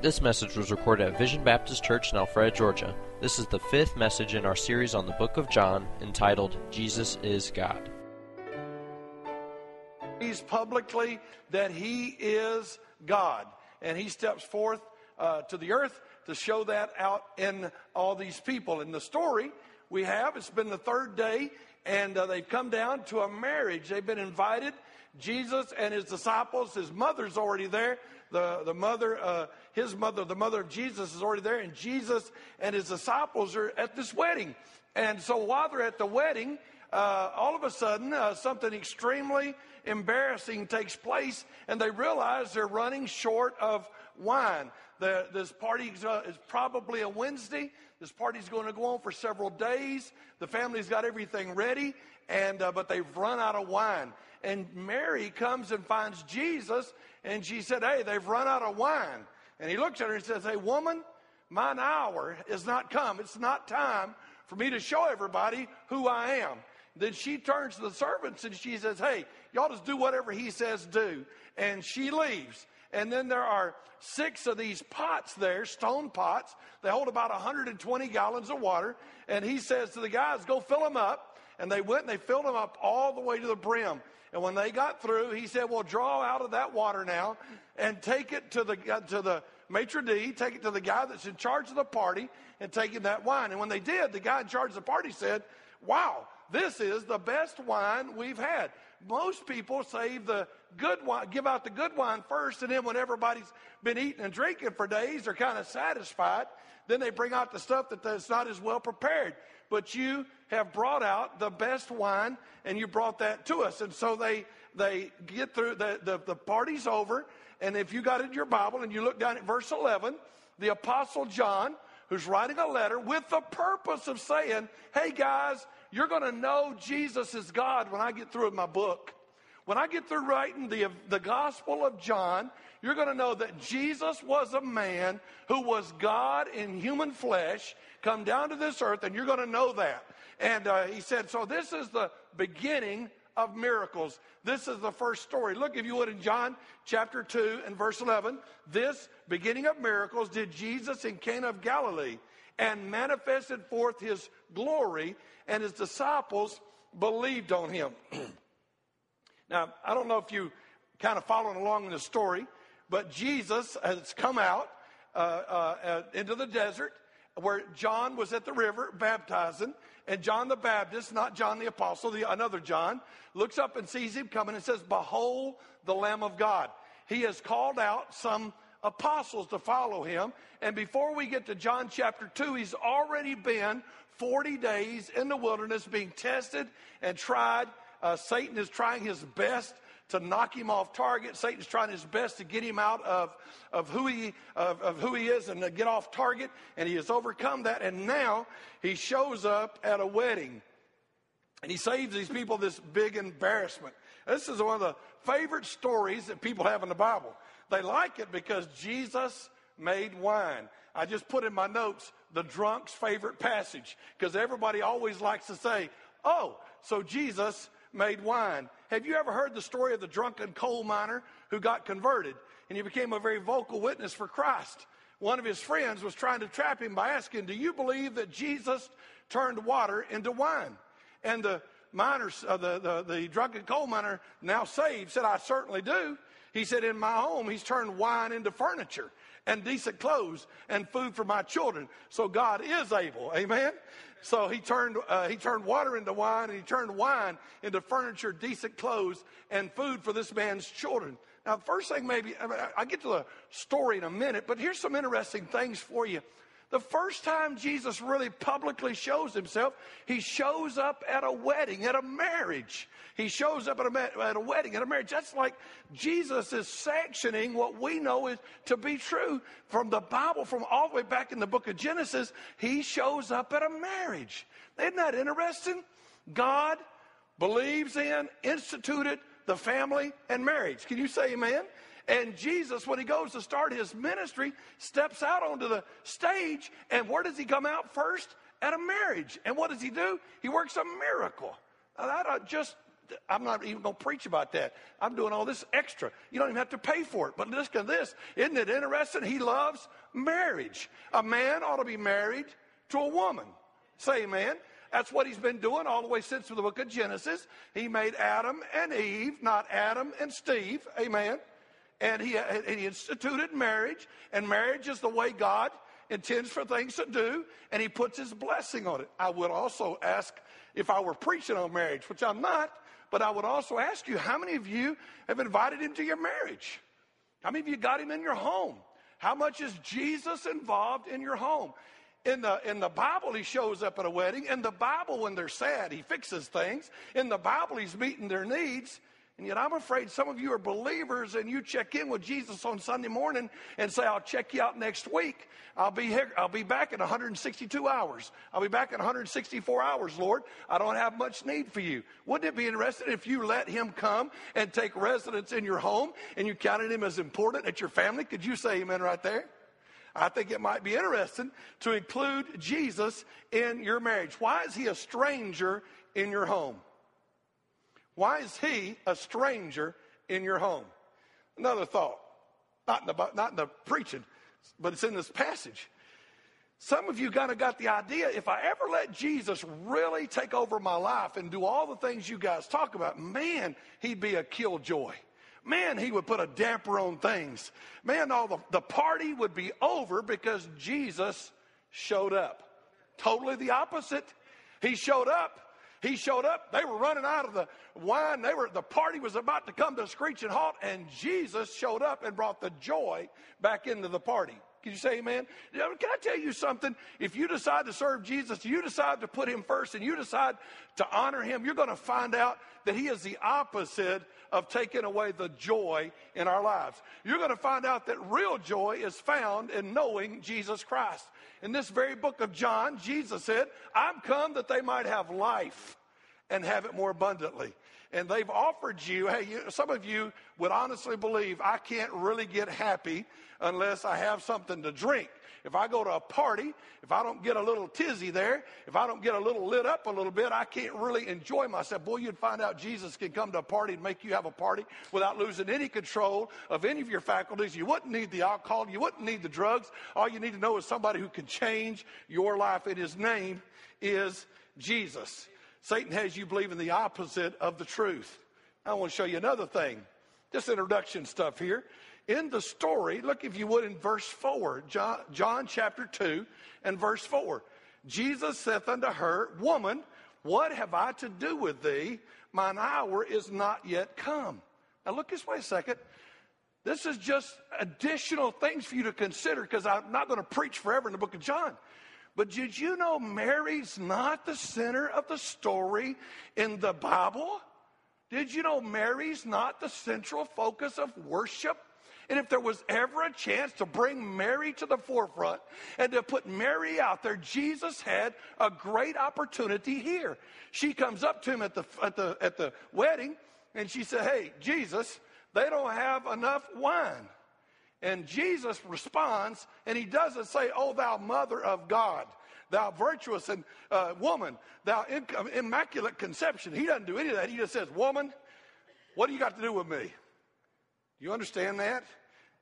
This message was recorded at Vision Baptist Church in Alpharetta, Georgia. This is the fifth message in our series on the book of John entitled Jesus is God. He's publicly that he is God. And he steps forth uh, to the earth to show that out in all these people. In the story we have, it's been the third day, and uh, they've come down to a marriage. They've been invited. Jesus and his disciples, his mother's already there. The, the mother, uh, his mother, the mother of Jesus is already there, and Jesus and his disciples are at this wedding. And so while they're at the wedding, uh, all of a sudden, uh, something extremely embarrassing takes place, and they realize they're running short of wine. The, this party uh, is probably a Wednesday. This party's going to go on for several days. The family's got everything ready, and uh, but they've run out of wine. And Mary comes and finds Jesus, and she said, "Hey, they've run out of wine." And he looks at her and says, "Hey, woman, mine hour is not come. It's not time for me to show everybody who I am." Then she turns to the servants and she says, Hey, y'all just do whatever he says do. And she leaves. And then there are six of these pots there, stone pots. They hold about 120 gallons of water. And he says to the guys, Go fill them up. And they went and they filled them up all the way to the brim. And when they got through, he said, Well, draw out of that water now and take it to the, uh, to the maitre d', take it to the guy that's in charge of the party, and take him that wine. And when they did, the guy in charge of the party said, Wow, this is the best wine we've had. Most people save the good wine, give out the good wine first, and then when everybody's been eating and drinking for days, they're kind of satisfied. Then they bring out the stuff that that's not as well prepared. But you have brought out the best wine, and you brought that to us. And so they they get through the, the, the party's over. And if you got in your Bible and you look down at verse 11, the Apostle John, who's writing a letter with the purpose of saying, hey guys, you're going to know Jesus is God when I get through with my book. When I get through writing the, the Gospel of John, you're going to know that Jesus was a man who was God in human flesh, come down to this earth, and you're going to know that. And uh, he said, So this is the beginning of miracles. This is the first story. Look, if you would, in John chapter 2 and verse 11, this beginning of miracles did Jesus in Cana of Galilee and manifested forth his glory, and his disciples believed on him. now, I don't know if you kind of following along in the story, but Jesus has come out uh, uh, uh, into the desert where John was at the river baptizing, and John the Baptist, not John the Apostle, the, another John, looks up and sees him coming and says, Behold the Lamb of God. He has called out some apostles to follow him. And before we get to John chapter 2, he's already been 40 days in the wilderness being tested and tried. Uh, Satan is trying his best to knock him off target. Satan's trying his best to get him out of, of, who, he, of, of who he is and to get off target. And he has overcome that. And now he shows up at a wedding. And he saves these people this big embarrassment. This is one of the favorite stories that people have in the Bible. They like it because Jesus made wine. I just put in my notes the drunk's favorite passage because everybody always likes to say, oh, so Jesus made wine. Have you ever heard the story of the drunken coal miner who got converted and he became a very vocal witness for Christ? One of his friends was trying to trap him by asking, Do you believe that Jesus turned water into wine? And the miner, uh, the, the, the drunken coal miner, now saved, said, I certainly do. He said, In my home, he's turned wine into furniture and decent clothes and food for my children. So God is able. Amen. So he turned, uh, he turned water into wine and he turned wine into furniture, decent clothes, and food for this man's children. Now, first thing maybe, I get to the story in a minute, but here's some interesting things for you. The first time Jesus really publicly shows himself, he shows up at a wedding, at a marriage. He shows up at a, at a wedding, at a marriage. That's like Jesus is sanctioning what we know is to be true from the Bible, from all the way back in the book of Genesis. He shows up at a marriage. Isn't that interesting? God believes in, instituted the family and marriage. Can you say amen? And Jesus, when he goes to start his ministry, steps out onto the stage. And where does he come out first? At a marriage. And what does he do? He works a miracle. Now that uh, just I'm not even going to preach about that. I'm doing all this extra. You don't even have to pay for it. But listen to this. Isn't it interesting? He loves marriage. A man ought to be married to a woman. Say amen. That's what he's been doing all the way since the book of Genesis. He made Adam and Eve, not Adam and Steve. Amen. And he, and he instituted marriage, and marriage is the way God intends for things to do, and he puts his blessing on it. I would also ask if I were preaching on marriage, which I'm not, but I would also ask you how many of you have invited him to your marriage? How many of you got him in your home? How much is Jesus involved in your home? In the, in the Bible, he shows up at a wedding. In the Bible, when they're sad, he fixes things. In the Bible, he's meeting their needs. And yet, I'm afraid some of you are believers and you check in with Jesus on Sunday morning and say, I'll check you out next week. I'll be here. I'll be back in 162 hours. I'll be back in 164 hours, Lord. I don't have much need for you. Wouldn't it be interesting if you let him come and take residence in your home and you counted him as important at your family? Could you say amen right there? I think it might be interesting to include Jesus in your marriage. Why is he a stranger in your home? Why is he a stranger in your home? Another thought, not in the, not in the preaching, but it's in this passage. Some of you kind of got the idea if I ever let Jesus really take over my life and do all the things you guys talk about, man, he'd be a killjoy. Man, he would put a damper on things. Man, all the, the party would be over because Jesus showed up. Totally the opposite. He showed up he showed up. They were running out of the wine. They were, the party was about to come to a screeching halt, and Jesus showed up and brought the joy back into the party. Can you say amen? Can I tell you something? If you decide to serve Jesus, you decide to put him first, and you decide to honor him, you're going to find out that he is the opposite of taking away the joy in our lives. You're going to find out that real joy is found in knowing Jesus Christ. In this very book of John, Jesus said, I'm come that they might have life and have it more abundantly. And they've offered you, hey, you, some of you would honestly believe I can't really get happy unless I have something to drink. If I go to a party, if I don't get a little tizzy there, if I don't get a little lit up a little bit, I can't really enjoy myself. Boy, you'd find out Jesus can come to a party and make you have a party without losing any control of any of your faculties. You wouldn't need the alcohol, you wouldn't need the drugs. All you need to know is somebody who can change your life, and his name is Jesus. Satan has you believing the opposite of the truth. I want to show you another thing. This introduction stuff here in the story, look if you would in verse 4, John, John chapter 2 and verse 4. Jesus saith unto her, Woman, what have I to do with thee? Mine hour is not yet come. Now look this way a second. This is just additional things for you to consider because I'm not going to preach forever in the book of John. But did you know Mary's not the center of the story in the Bible? Did you know Mary's not the central focus of worship and if there was ever a chance to bring Mary to the forefront and to put Mary out there, Jesus had a great opportunity here. She comes up to him at the, at the, at the wedding and she said, Hey, Jesus, they don't have enough wine. And Jesus responds, and he doesn't say, Oh, thou mother of God, thou virtuous and uh, woman, thou immaculate conception. He doesn't do any of that. He just says, Woman, what do you got to do with me? You understand that?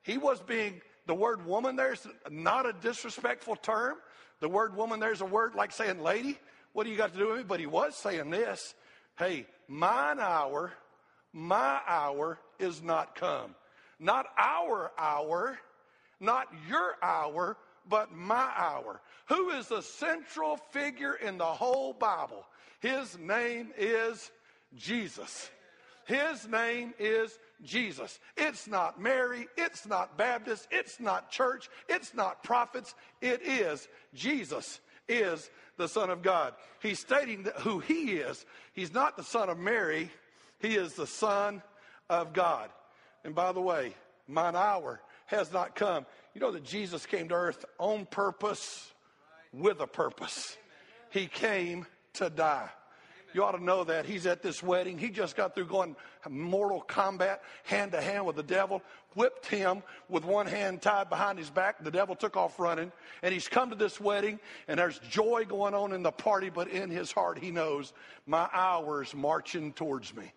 He was being, the word woman there's not a disrespectful term. The word woman there's a word like saying lady. What do you got to do with me? But he was saying this hey, mine hour, my hour is not come. Not our hour, not your hour, but my hour. Who is the central figure in the whole Bible? His name is Jesus. His name is Jesus. It's not Mary. It's not Baptist. It's not church. It's not prophets. It is Jesus is the Son of God. He's stating who he is. He's not the Son of Mary. He is the Son of God. And by the way, mine hour has not come. You know that Jesus came to earth on purpose, with a purpose. He came to die. You ought to know that. He's at this wedding. He just got through going mortal combat, hand to hand with the devil, whipped him with one hand tied behind his back. The devil took off running. And he's come to this wedding, and there's joy going on in the party, but in his heart, he knows my hour's marching towards me.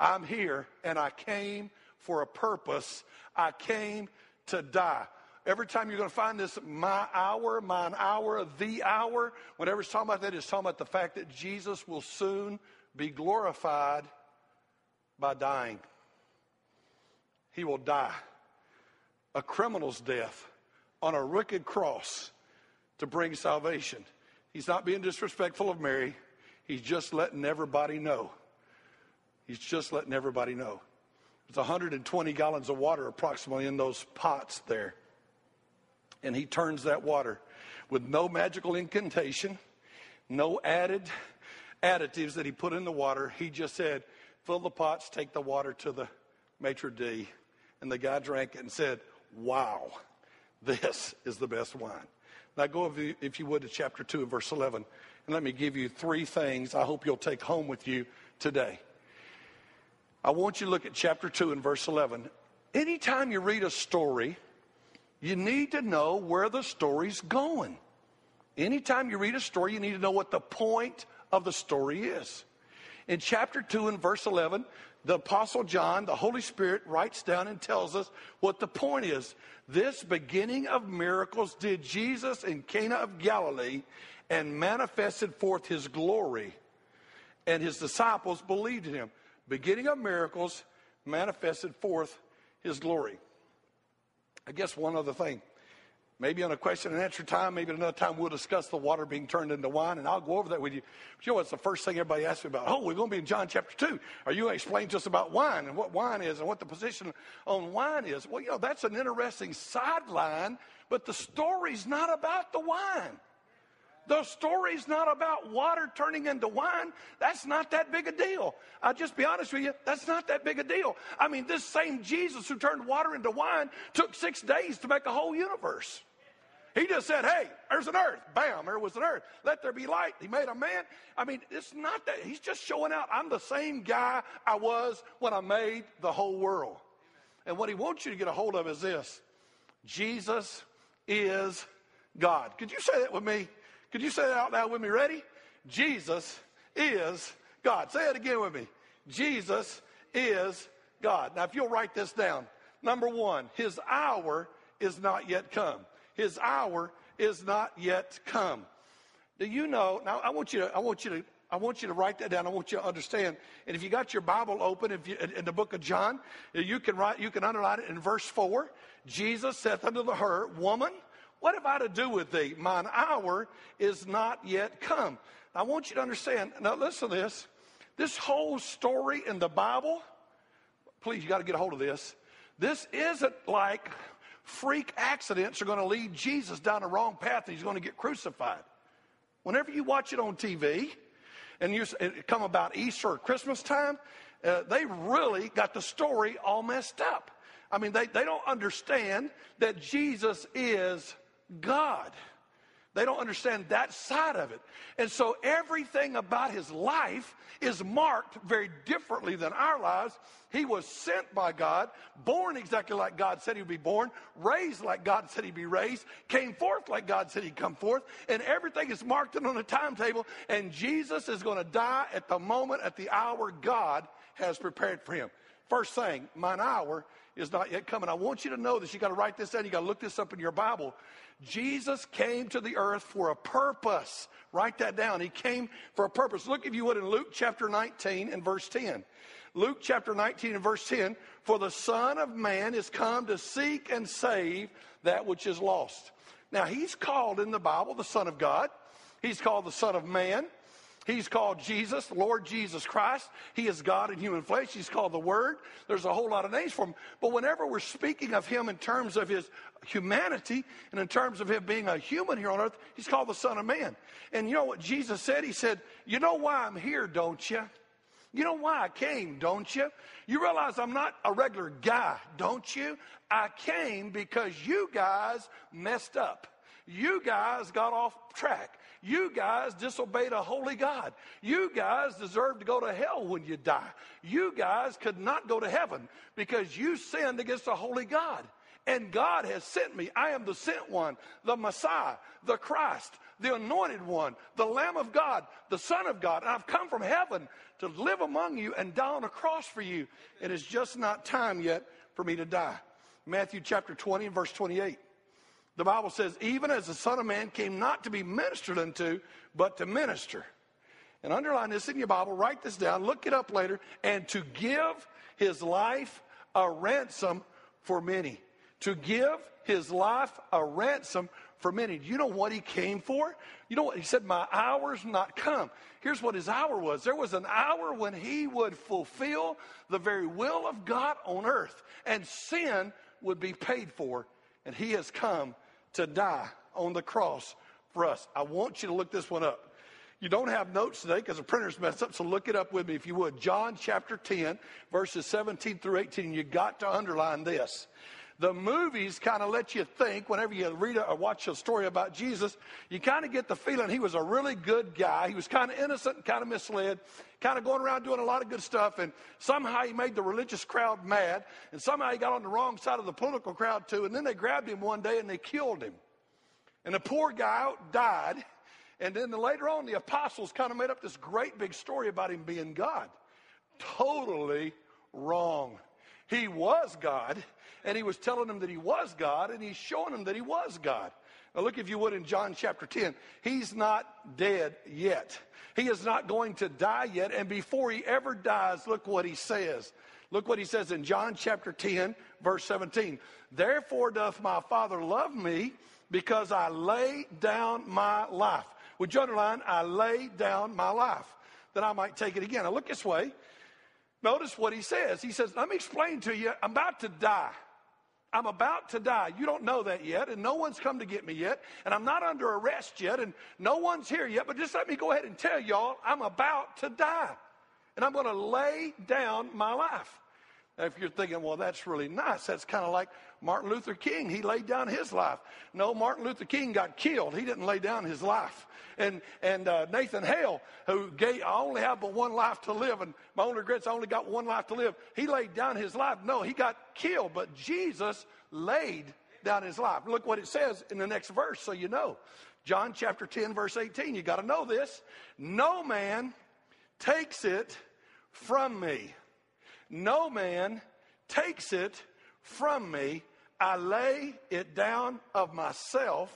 I'm here, and I came for a purpose. I came to die. Every time you're going to find this, my hour, mine hour, the hour, whenever it's talking about that, it's talking about the fact that Jesus will soon be glorified by dying. He will die a criminal's death on a wicked cross to bring salvation. He's not being disrespectful of Mary. He's just letting everybody know. He's just letting everybody know. There's 120 gallons of water approximately in those pots there and he turns that water with no magical incantation, no added additives that he put in the water. He just said, fill the pots, take the water to the maitre d'. And the guy drank it and said, wow, this is the best wine. Now go, if you, would, to chapter 2 and verse 11. And let me give you three things I hope you'll take home with you today. I want you to look at chapter 2 and verse 11. Anytime you read a story, you need to know where the story's going. Anytime you read a story, you need to know what the point of the story is. In chapter 2 and verse 11, the Apostle John, the Holy Spirit, writes down and tells us what the point is. This beginning of miracles did Jesus in Cana of Galilee and manifested forth his glory, and his disciples believed in him. Beginning of miracles manifested forth his glory. I guess one other thing. Maybe on a question and answer time, maybe another time we'll discuss the water being turned into wine, and I'll go over that with you. But you know what's the first thing everybody asks me about? Oh, we're going to be in John chapter 2. Are you going to explain to us about wine and what wine is and what the position on wine is? Well, you know, that's an interesting sideline, but the story's not about the wine. The story's not about water turning into wine. That's not that big a deal. I'll just be honest with you, that's not that big a deal. I mean, this same Jesus who turned water into wine took six days to make a whole universe. He just said, Hey, there's an earth. Bam, there was an earth. Let there be light. He made a man. I mean, it's not that. He's just showing out I'm the same guy I was when I made the whole world. And what he wants you to get a hold of is this Jesus is God. Could you say that with me? Could you say that out loud with me? Ready? Jesus is God. Say it again with me. Jesus is God. Now, if you'll write this down, number one, his hour is not yet come. His hour is not yet come. Do you know? Now, I want you to, I want you to, I want you to write that down. I want you to understand. And if you got your Bible open, if you, in the book of John, you can write, you can underline it in verse four. Jesus saith unto the her, Woman, what have I to do with thee? Mine hour is not yet come. I want you to understand. Now, listen to this. This whole story in the Bible, please, you got to get a hold of this. This isn't like freak accidents are going to lead Jesus down the wrong path and he's going to get crucified. Whenever you watch it on TV and you come about Easter or Christmas time, uh, they really got the story all messed up. I mean, they, they don't understand that Jesus is God. They don't understand that side of it. And so everything about his life is marked very differently than our lives. He was sent by God, born exactly like God said he would be born, raised like God said he'd be raised, came forth like God said he'd come forth, and everything is marked on a timetable. And Jesus is going to die at the moment, at the hour God has prepared for him. First thing, mine hour is not yet coming. I want you to know this. You got to write this down. You got to look this up in your Bible. Jesus came to the earth for a purpose. Write that down. He came for a purpose. Look, if you would, in Luke chapter 19 and verse 10. Luke chapter 19 and verse 10 For the Son of Man is come to seek and save that which is lost. Now, he's called in the Bible the Son of God, he's called the Son of Man. He's called Jesus, Lord Jesus Christ. He is God in human flesh. He's called the Word. There's a whole lot of names for him. But whenever we're speaking of him in terms of his humanity and in terms of him being a human here on earth, he's called the Son of Man. And you know what Jesus said? He said, You know why I'm here, don't you? You know why I came, don't you? You realize I'm not a regular guy, don't you? I came because you guys messed up. You guys got off track. You guys disobeyed a holy God. You guys deserve to go to hell when you die. You guys could not go to heaven because you sinned against a holy God. And God has sent me. I am the sent one, the Messiah, the Christ, the anointed one, the Lamb of God, the Son of God. And I've come from heaven to live among you and die on a cross for you. It is just not time yet for me to die. Matthew chapter 20 and verse 28. The Bible says, even as the Son of Man came not to be ministered unto, but to minister. And underline this in your Bible, write this down, look it up later, and to give his life a ransom for many to give his life a ransom for many. Do you know what he came for? You know what? He said, My hour's not come. Here's what his hour was there was an hour when he would fulfill the very will of God on earth, and sin would be paid for. And he has come to die on the cross for us. I want you to look this one up. You don't have notes today because the printer's messed up, so look it up with me if you would. John chapter 10, verses 17 through 18. You got to underline this. The movies kind of let you think, whenever you read or watch a story about Jesus, you kind of get the feeling he was a really good guy. He was kind of innocent kind of misled, kind of going around doing a lot of good stuff. And somehow he made the religious crowd mad. And somehow he got on the wrong side of the political crowd too. And then they grabbed him one day and they killed him. And the poor guy died. And then later on, the apostles kind of made up this great big story about him being God. Totally wrong. He was God and he was telling them that he was God, and he's showing them that he was God. Now, look, if you would, in John chapter 10. He's not dead yet. He is not going to die yet. And before he ever dies, look what he says. Look what he says in John chapter 10, verse 17. Therefore doth my Father love me because I lay down my life. Would you underline, I lay down my life that I might take it again? Now look this way. Notice what he says. He says, Let me explain to you, I'm about to die. I'm about to die. You don't know that yet, and no one's come to get me yet, and I'm not under arrest yet, and no one's here yet, but just let me go ahead and tell y'all I'm about to die, and I'm going to lay down my life. Now, if you're thinking, well, that's really nice, that's kind of like Martin Luther King. He laid down his life. No, Martin Luther King got killed. He didn't lay down his life. And, and uh, Nathan Hale, who gave, I only have but one life to live, and my only regrets, I only got one life to live. He laid down his life. No, he got killed, but Jesus laid down his life. Look what it says in the next verse so you know. John chapter 10, verse 18. You got to know this. No man takes it from me. No man takes it from me. I lay it down of myself.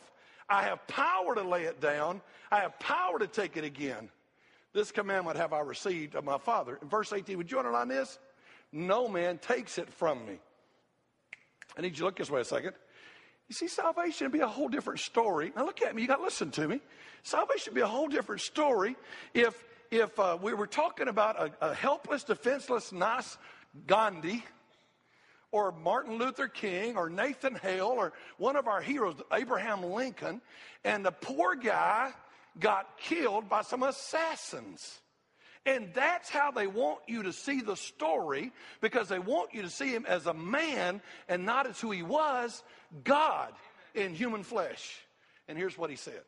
I have power to lay it down. I have power to take it again. This commandment have I received of my Father. In verse 18, would you underline this? No man takes it from me. I need you to look this way a second. You see, salvation would be a whole different story. Now look at me. You got to listen to me. Salvation would be a whole different story if if uh, we were talking about a, a helpless, defenseless, nice Gandhi, or Martin Luther King, or Nathan Hale, or one of our heroes, Abraham Lincoln, and the poor guy got killed by some assassins. And that's how they want you to see the story because they want you to see him as a man and not as who he was God in human flesh. And here's what he said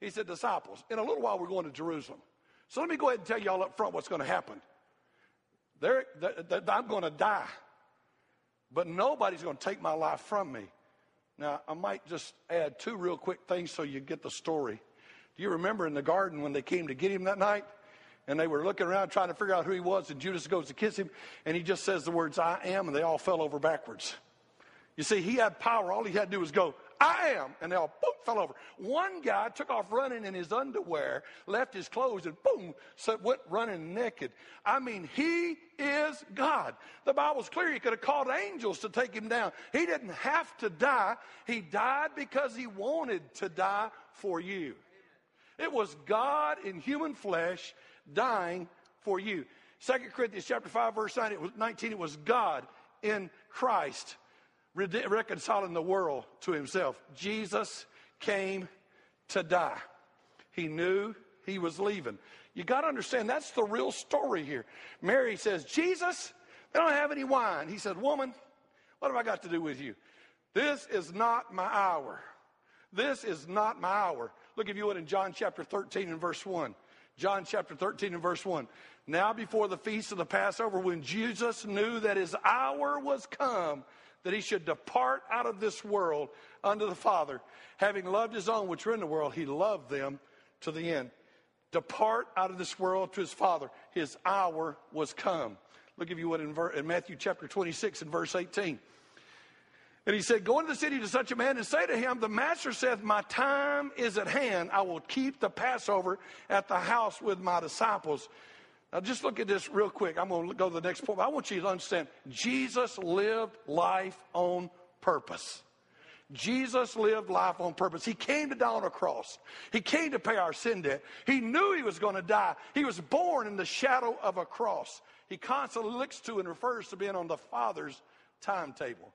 He said, Disciples, in a little while we're going to Jerusalem. So let me go ahead and tell you all up front what's going to happen. They're, they're, I'm going to die, but nobody's going to take my life from me. Now, I might just add two real quick things so you get the story. Do you remember in the garden when they came to get him that night? And they were looking around trying to figure out who he was, and Judas goes to kiss him, and he just says the words, I am, and they all fell over backwards. You see, he had power. All he had to do was go, I am. And they all boom, fell over. One guy took off running in his underwear, left his clothes, and boom, went running naked. I mean, he is God. The Bible's clear. He could have called angels to take him down. He didn't have to die. He died because he wanted to die for you. It was God in human flesh dying for you. Second Corinthians chapter 5, verse 9, it was 19, it was God in Christ reconciling the world to himself. Jesus came to die. He knew he was leaving. You got to understand that's the real story here. Mary says, Jesus, they don't have any wine. He said, Woman, what have I got to do with you? This is not my hour. This is not my hour. Look, if you would, in John chapter 13 and verse 1. John chapter 13 and verse 1. Now, before the feast of the Passover, when Jesus knew that his hour was come, that he should depart out of this world unto the Father, having loved his own which were in the world, he loved them to the end. Depart out of this world to his Father. His hour was come. Look, if you would, in, in Matthew chapter 26 and verse 18. And he said, Go into the city to such a man and say to him, The master saith, My time is at hand. I will keep the Passover at the house with my disciples. Now, just look at this real quick. I'm going to go to the next point. I want you to understand Jesus lived life on purpose. Jesus lived life on purpose. He came to die on a cross. He came to pay our sin debt. He knew he was going to die. He was born in the shadow of a cross. He constantly looks to and refers to being on the Father's timetable.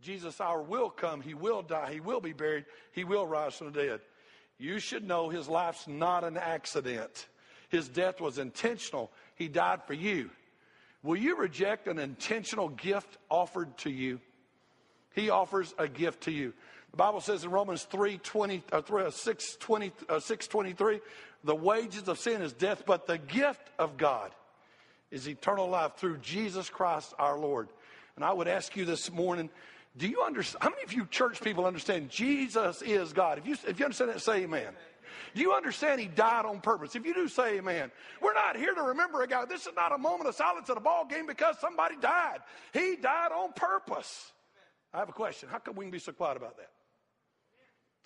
Jesus' hour will come. He will die. He will be buried. He will rise from the dead. You should know his life's not an accident. His death was intentional. He died for you. Will you reject an intentional gift offered to you? He offers a gift to you. The Bible says in Romans 3 20, uh, 3, uh, 6, 20, uh, 6 23, the wages of sin is death, but the gift of God is eternal life through Jesus Christ our Lord. And I would ask you this morning, do you understand? How many of you church people understand Jesus is God? If you, if you understand that, say amen. Do you understand he died on purpose? If you do, say amen. We're not here to remember a guy. This is not a moment of silence at a ball game because somebody died. He died on purpose. I have a question. How come we can be so quiet about that?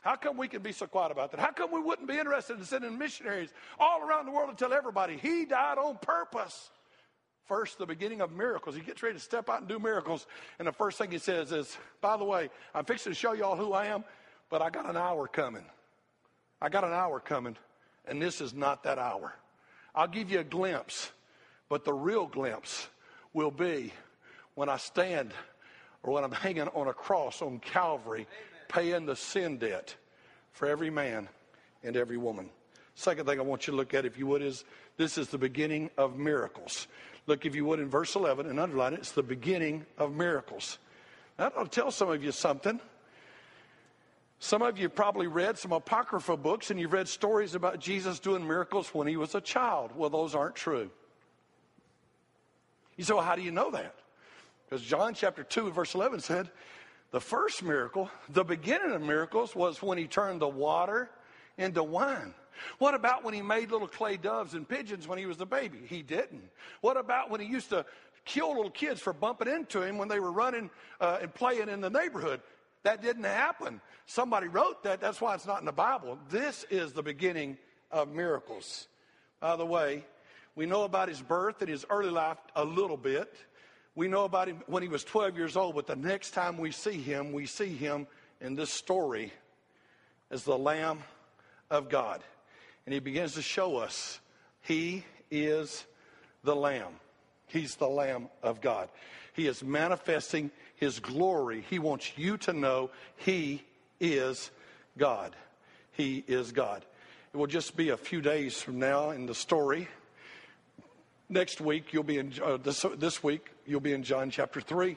How come we can be so quiet about that? How come we wouldn't be interested in sending missionaries all around the world to tell everybody he died on purpose? First, the beginning of miracles. He gets ready to step out and do miracles. And the first thing he says is, by the way, I'm fixing to show you all who I am, but I got an hour coming. I got an hour coming, and this is not that hour. I'll give you a glimpse, but the real glimpse will be when I stand or when I'm hanging on a cross on Calvary, paying the sin debt for every man and every woman. Second thing I want you to look at, if you would, is this is the beginning of miracles. Look, if you would, in verse 11 and underline it, it's the beginning of miracles. Now, that'll tell some of you something. Some of you probably read some Apocrypha books and you've read stories about Jesus doing miracles when he was a child. Well, those aren't true. You say, well, how do you know that? Because John chapter 2, verse 11 said, the first miracle, the beginning of miracles, was when he turned the water into wine. What about when he made little clay doves and pigeons when he was a baby? He didn't. What about when he used to kill little kids for bumping into him when they were running uh, and playing in the neighborhood? That didn't happen. Somebody wrote that. That's why it's not in the Bible. This is the beginning of miracles. By the way, we know about his birth and his early life a little bit. We know about him when he was 12 years old, but the next time we see him, we see him in this story as the Lamb of God. And he begins to show us he is the Lamb. He's the Lamb of God. He is manifesting his glory. He wants you to know he is God. He is God. It will just be a few days from now in the story. Next week, you'll be in, uh, this, this week, you'll be in John chapter 3.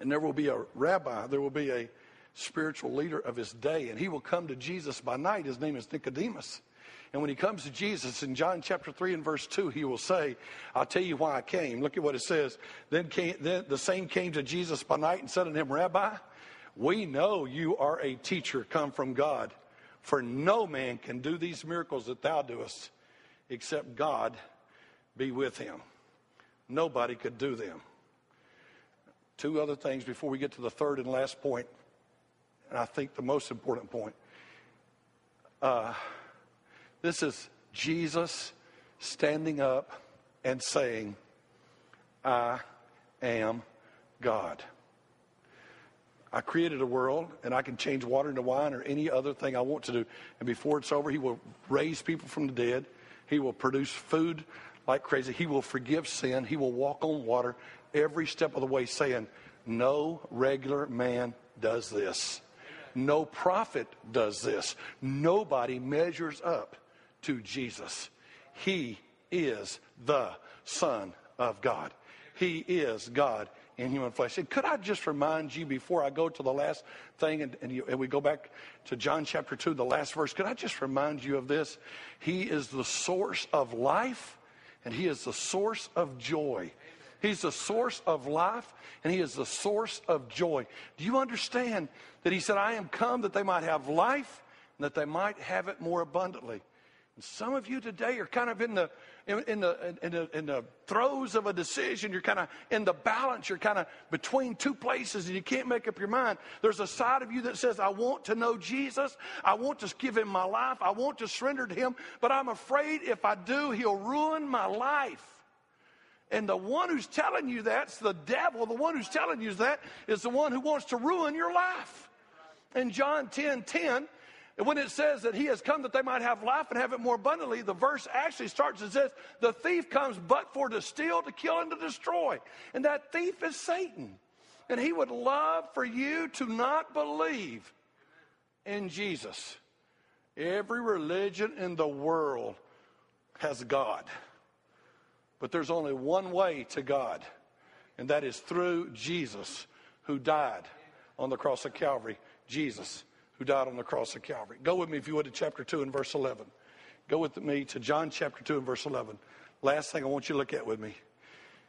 And there will be a rabbi, there will be a spiritual leader of his day, and he will come to Jesus by night. His name is Nicodemus. And when he comes to Jesus in John chapter 3 and verse 2, he will say, I'll tell you why I came. Look at what it says. Then, came, then the same came to Jesus by night and said to him, Rabbi, we know you are a teacher come from God, for no man can do these miracles that thou doest except God be with him. Nobody could do them. Two other things before we get to the third and last point, and I think the most important point. Uh, this is Jesus standing up and saying, I am God. I created a world and I can change water into wine or any other thing I want to do. And before it's over, He will raise people from the dead. He will produce food like crazy. He will forgive sin. He will walk on water every step of the way, saying, No regular man does this. No prophet does this. Nobody measures up to Jesus. He is the Son of God. He is God in human flesh. And could I just remind you before I go to the last thing and, and, you, and, we go back to John chapter 2, the last verse, could I just remind you of this? He is the source of life and He is the source of joy. He's the source of life and He is the source of joy. Do you understand that He said, I am come that they might have life and that they might have it more abundantly? Some of you today are kind of in the in, in, the, in, the, in the throes of a decision. You're kind of in the balance. You're kind of between two places and you can't make up your mind. There's a side of you that says, I want to know Jesus. I want to give him my life. I want to surrender to him. But I'm afraid if I do, he'll ruin my life. And the one who's telling you that's the devil. The one who's telling you that is the one who wants to ruin your life. In John 10 10, and when it says that he has come that they might have life and have it more abundantly, the verse actually starts as says, The thief comes but for to steal, to kill, and to destroy. And that thief is Satan. And he would love for you to not believe in Jesus. Every religion in the world has God. But there's only one way to God, and that is through Jesus who died on the cross of Calvary. Jesus who died on the cross of Calvary. Go with me, if you would, to chapter 2 and verse 11. Go with me to John chapter 2 and verse 11. Last thing I want you to look at with me.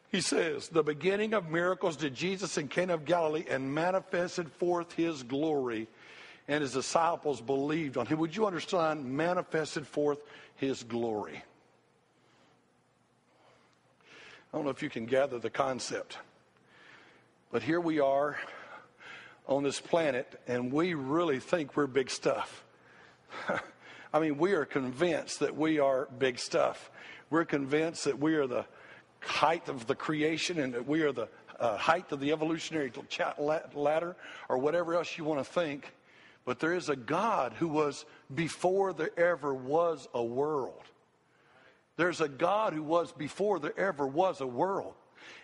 He says, The beginning of miracles did Jesus in Cana of Galilee and manifested forth his glory, and his disciples believed on him. Would you understand? Manifested forth his glory. I don't know if you can gather the concept, but here we are on this planet, and we really think we're big stuff. I mean, we are convinced that we are big stuff. We're convinced that we are the height of the creation and that we are the uh, height of the evolutionary ladder or whatever else you want to think. But there is a God who was before there ever was a world. There's a God who was before there ever was a world.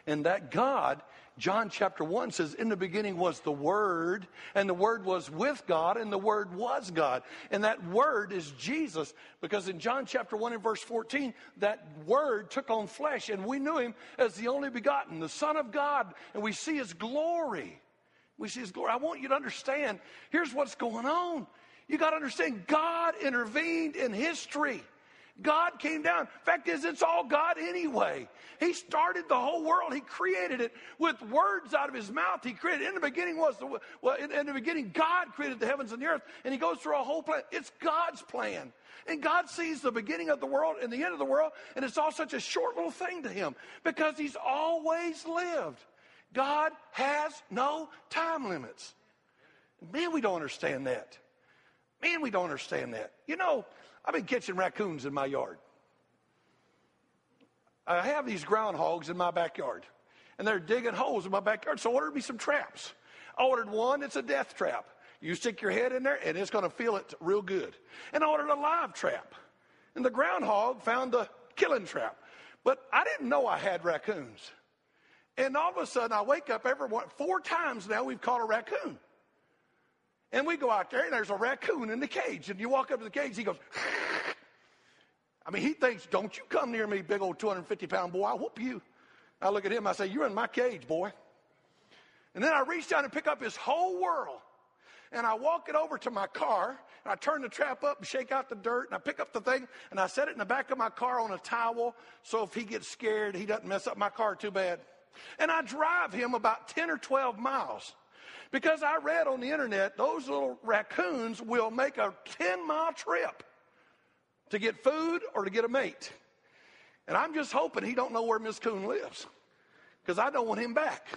And that God John chapter 1 says, In the beginning was the Word, and the Word was with God, and the Word was God. And that Word is Jesus, because in John chapter 1 and verse 14, that Word took on flesh, and we knew Him as the only begotten, the Son of God, and we see His glory. We see His glory. I want you to understand here's what's going on. You got to understand God intervened in history. God came down. Fact is, it's all God anyway. He started the whole world. He created it with words out of his mouth. He created. In the beginning was the well. In, in the beginning, God created the heavens and the earth, and He goes through a whole plan. It's God's plan, and God sees the beginning of the world and the end of the world, and it's all such a short little thing to Him because He's always lived. God has no time limits. Man, we don't understand that. Man, we don't understand that. You know, I've been catching raccoons in my yard. I have these groundhogs in my backyard, and they're digging holes in my backyard. So I ordered me some traps. I ordered one, it's a death trap. You stick your head in there, and it's going to feel it real good. And I ordered a live trap. And the groundhog found the killing trap. But I didn't know I had raccoons. And all of a sudden, I wake up every four times now we've caught a raccoon. And we go out there, and there's a raccoon in the cage. And you walk up to the cage, he goes, I mean, he thinks, don't you come near me, big old 250 pound boy, I'll whoop you. I look at him, I say, You're in my cage, boy. And then I reach down and pick up his whole world. And I walk it over to my car, and I turn the trap up and shake out the dirt, and I pick up the thing, and I set it in the back of my car on a towel, so if he gets scared, he doesn't mess up my car too bad. And I drive him about 10 or 12 miles. Because I read on the internet, those little raccoons will make a 10 mile trip to get food or to get a mate. And I'm just hoping he don't know where Miss Coon lives because I don't want him back.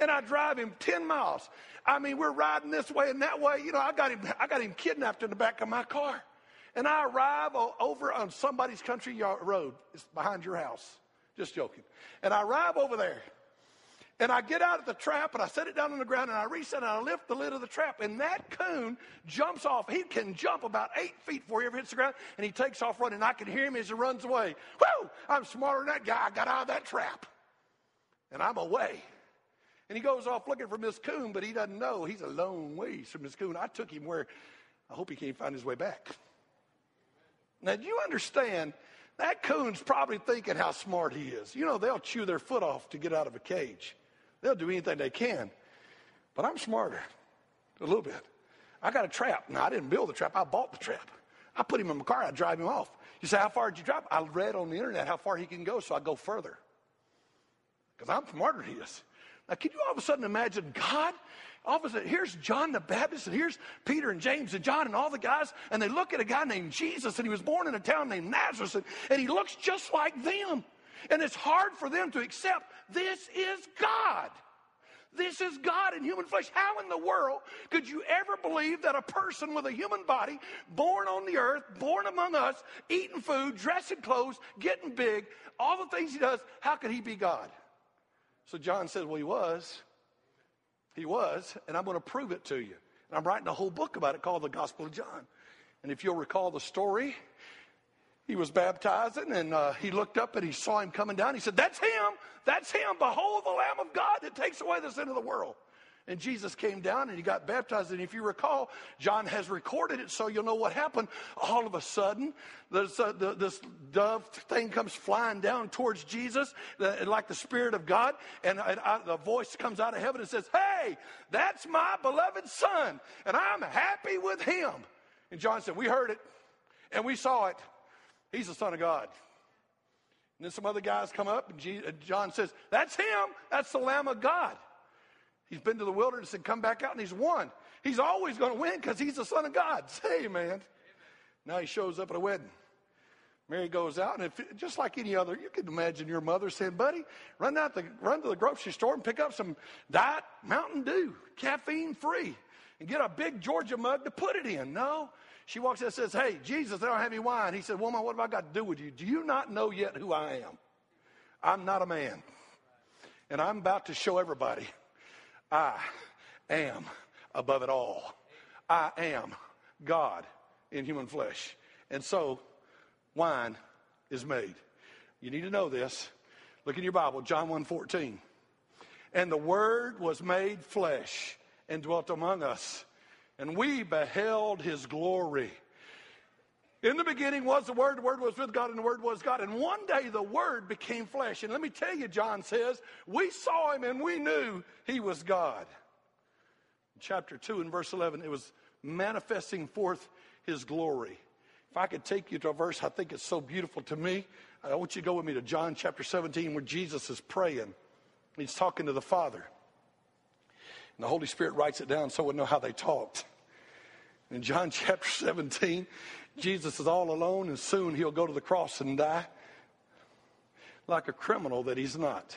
And I drive him 10 miles. I mean, we're riding this way and that way. You know, I got him, I got him kidnapped in the back of my car. And I arrive over on somebody's country road. It's behind your house. Just joking. And I arrive over there. And I get out of the trap and I set it down on the ground and I reset and I lift the lid of the trap. And that coon jumps off. He can jump about eight feet before he ever hits the ground and he takes off running. I can hear him as he runs away. Whoa, I'm smarter than that guy. I got out of that trap. And I'm away. And he goes off looking for Miss Coon, but he doesn't know. He's a long ways from Miss Coon. I took him where I hope he can't find his way back. Now, do you understand? That coon's probably thinking how smart he is. You know, they'll chew their foot off to get out of a cage. They'll do anything they can. But I'm smarter, a little bit. I got a trap. Now, I didn't build the trap, I bought the trap. I put him in my car, I drive him off. You say, How far did you drive? I read on the internet how far he can go, so I go further. Because I'm smarter than he is. Now, can you all of a sudden imagine God? All of a sudden, here's John the Baptist, and here's Peter and James and John and all the guys, and they look at a guy named Jesus, and he was born in a town named Nazareth, and, and he looks just like them. And it's hard for them to accept this is God. This is God in human flesh. How in the world could you ever believe that a person with a human body, born on the earth, born among us, eating food, dressing clothes, getting big, all the things he does, how could he be God? So John says, Well, he was. He was, and I'm going to prove it to you. And I'm writing a whole book about it called The Gospel of John. And if you'll recall the story, he was baptizing and uh, he looked up and he saw him coming down. He said, That's him. That's him. Behold the Lamb of God that takes away the sin of the world. And Jesus came down and he got baptized. And if you recall, John has recorded it so you'll know what happened. All of a sudden, this, uh, the, this dove thing comes flying down towards Jesus, uh, like the Spirit of God. And uh, the voice comes out of heaven and says, Hey, that's my beloved Son, and I'm happy with him. And John said, We heard it and we saw it. He's the Son of God. And then some other guys come up, and John says, That's him. That's the Lamb of God. He's been to the wilderness and come back out and he's won. He's always going to win because he's the Son of God. Say, man. Now he shows up at a wedding. Mary goes out, and if, just like any other, you can imagine your mother saying, "Buddy, run out the run to the grocery store and pick up some Diet Mountain Dew, caffeine free, and get a big Georgia mug to put it in." No, she walks in and says, Hey, Jesus, they don't have any wine. He said, Woman, what have I got to do with you? Do you not know yet who I am? I'm not a man. And I'm about to show everybody I am above it all. I am God in human flesh. And so, wine is made. You need to know this. Look in your Bible, John 1 14. And the Word was made flesh and dwelt among us and we beheld his glory. In the beginning was the Word, the Word was with God, and the Word was God. And one day the Word became flesh. And let me tell you, John says, we saw him and we knew he was God. In chapter 2 and verse 11, it was manifesting forth his glory. If I could take you to a verse, I think it's so beautiful to me. I want you to go with me to John chapter 17, where Jesus is praying. He's talking to the Father. And the Holy Spirit writes it down so we know how they talked. In John chapter 17, Jesus is all alone, and soon he'll go to the cross and die like a criminal that he's not.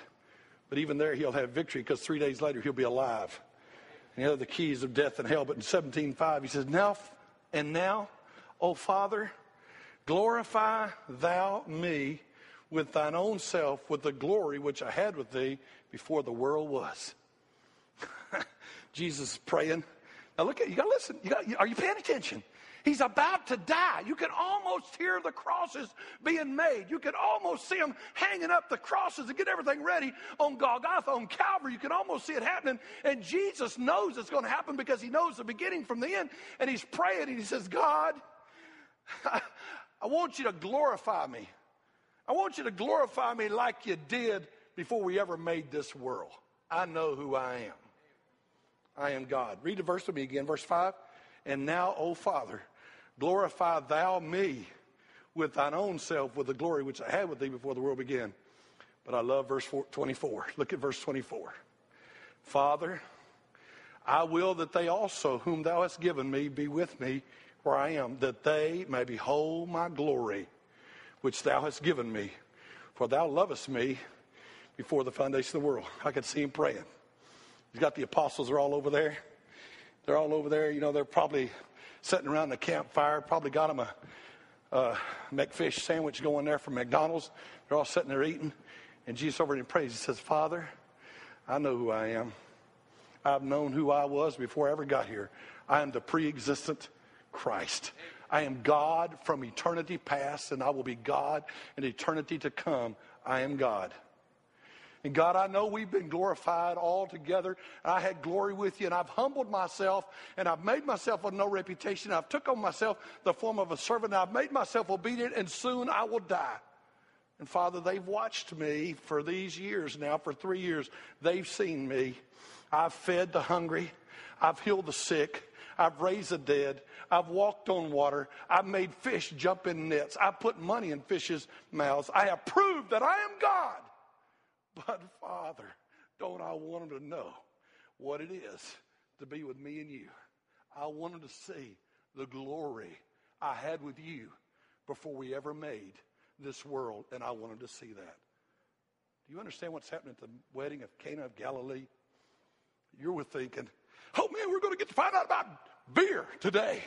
But even there, he'll have victory because three days later, he'll be alive. And he'll have the keys of death and hell. But in 17.5, he says, Now, and now, O Father, glorify thou me with thine own self, with the glory which I had with thee before the world was. Jesus is praying. Now look at you. Got to listen. You gotta, are you paying attention? He's about to die. You can almost hear the crosses being made. You can almost see him hanging up the crosses and get everything ready on Golgotha, on Calvary. You can almost see it happening. And Jesus knows it's going to happen because he knows the beginning from the end. And he's praying and he says, God, I want you to glorify me. I want you to glorify me like you did before we ever made this world. I know who I am. I am God. Read the verse with me again, verse 5. And now, O Father, glorify thou me with thine own self with the glory which I had with thee before the world began. But I love verse 24. Look at verse 24. Father, I will that they also, whom thou hast given me, be with me where I am, that they may behold my glory, which thou hast given me. For thou lovest me before the foundation of the world. I could see him praying. He's got the apostles are all over there. They're all over there. You know, they're probably sitting around the campfire. Probably got them a, a McFish sandwich going there from McDonald's. They're all sitting there eating. And Jesus over and prays. He says, Father, I know who I am. I've known who I was before I ever got here. I am the pre existent Christ. I am God from eternity past, and I will be God in eternity to come. I am God. And God, I know we've been glorified all together. I had glory with you, and I've humbled myself, and I've made myself of no reputation. I've took on myself the form of a servant. I've made myself obedient, and soon I will die. And Father, they've watched me for these years now, for three years. They've seen me. I've fed the hungry. I've healed the sick. I've raised the dead. I've walked on water. I've made fish jump in nets. I've put money in fish's mouths. I have proved that I am God. But Father, don't I want them to know what it is to be with me and you? I want them to see the glory I had with you before we ever made this world, and I want them to see that. Do you understand what's happening at the wedding of Cana of Galilee? You were thinking, oh man, we're going to get to find out about beer today.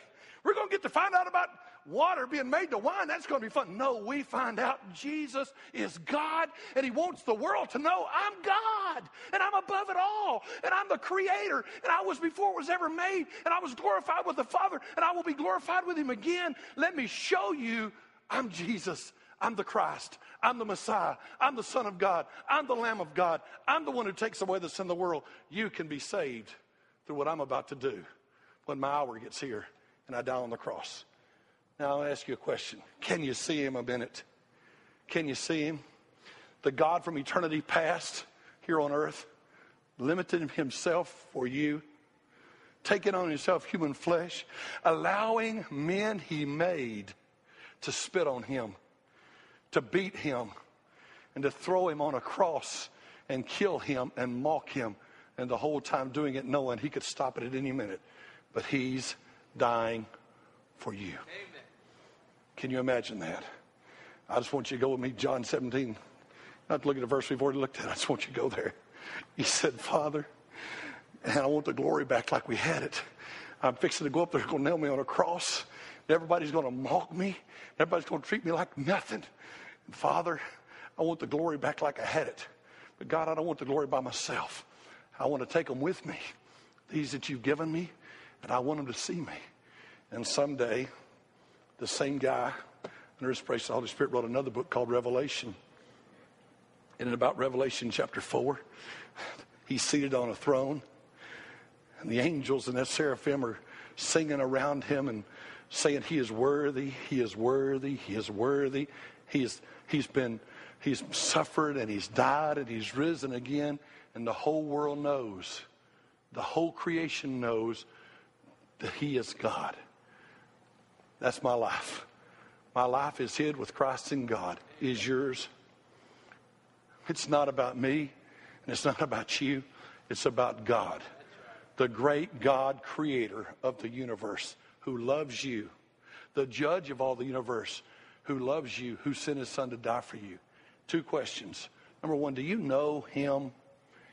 We're going to get to find out about water being made to wine. That's going to be fun. No, we find out Jesus is God and He wants the world to know I'm God and I'm above it all and I'm the creator and I was before it was ever made and I was glorified with the Father and I will be glorified with Him again. Let me show you I'm Jesus. I'm the Christ. I'm the Messiah. I'm the Son of God. I'm the Lamb of God. I'm the one who takes away the sin of the world. You can be saved through what I'm about to do when my hour gets here and I die on the cross. Now, I'll ask you a question. Can you see him a minute? Can you see him? The God from eternity past here on earth, limited himself for you, taking on himself human flesh, allowing men he made to spit on him, to beat him, and to throw him on a cross and kill him and mock him, and the whole time doing it knowing he could stop it at any minute. But he's dying for you. Amen. Can you imagine that? I just want you to go with me, John 17. Not to look at the verse we've already looked at. I just want you to go there. He said, Father, and I want the glory back like we had it. I'm fixing to go up there, going to nail me on a cross. Everybody's going to mock me. Everybody's going to treat me like nothing. And Father, I want the glory back like I had it. But God, I don't want the glory by myself. I want to take them with me. These that you've given me, and I want them to see me. And someday, the same guy, under his praise, the Holy Spirit wrote another book called Revelation. And in about Revelation chapter 4, he's seated on a throne. And the angels and that seraphim are singing around him and saying, He is worthy, He is worthy, He is worthy. He is, he's been, He's suffered and He's died and He's risen again. And the whole world knows, the whole creation knows that He is God. That's my life. My life is hid with Christ in God. Is yours? It's not about me, and it's not about you. It's about God, the great God creator of the universe who loves you, the judge of all the universe who loves you, who sent his son to die for you. Two questions. Number one, do you know him?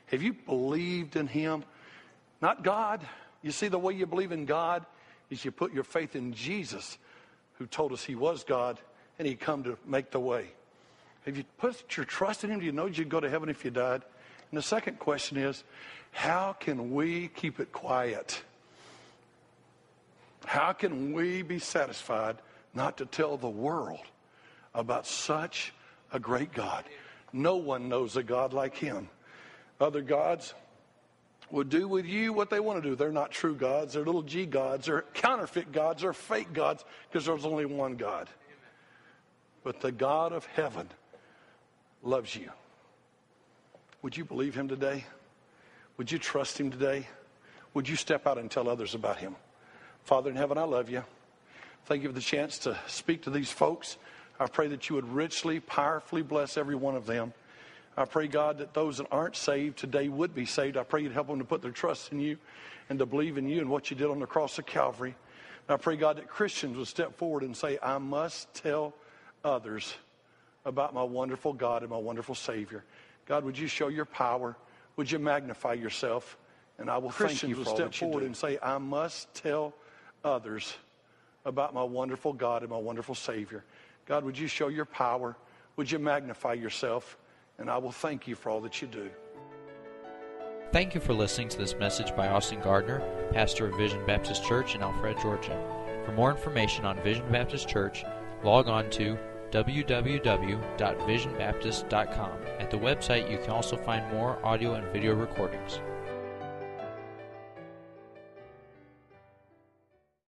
Have you believed in him? Not God. You see, the way you believe in God is you put your faith in Jesus, who told us he was God, and he come to make the way. Have you put your trust in him? Do you know you'd go to heaven if you died? And the second question is, how can we keep it quiet? How can we be satisfied not to tell the world about such a great God? No one knows a God like him. Other gods, will do with you what they want to do. They're not true gods. They're little g gods. They're counterfeit gods. They're fake gods because there's only one God. But the God of heaven loves you. Would you believe him today? Would you trust him today? Would you step out and tell others about him? Father in heaven, I love you. Thank you for the chance to speak to these folks. I pray that you would richly, powerfully bless every one of them. I pray, God, that those that aren't saved today would be saved. I pray you'd help them to put their trust in you and to believe in you and what you did on the cross of Calvary. And I pray, God, that Christians would step forward and say, I must tell others about my wonderful God and my wonderful Savior. God, would you show your power? Would you magnify yourself? And I will Christians thank you for step forward and say, I must tell others about my wonderful God and my wonderful Savior. God, would you show your power? Would you magnify yourself? And I will thank you for all that you do. Thank you for listening to this message by Austin Gardner, pastor of Vision Baptist Church in Alpharetta, Georgia. For more information on Vision Baptist Church, log on to www.visionbaptist.com. At the website, you can also find more audio and video recordings.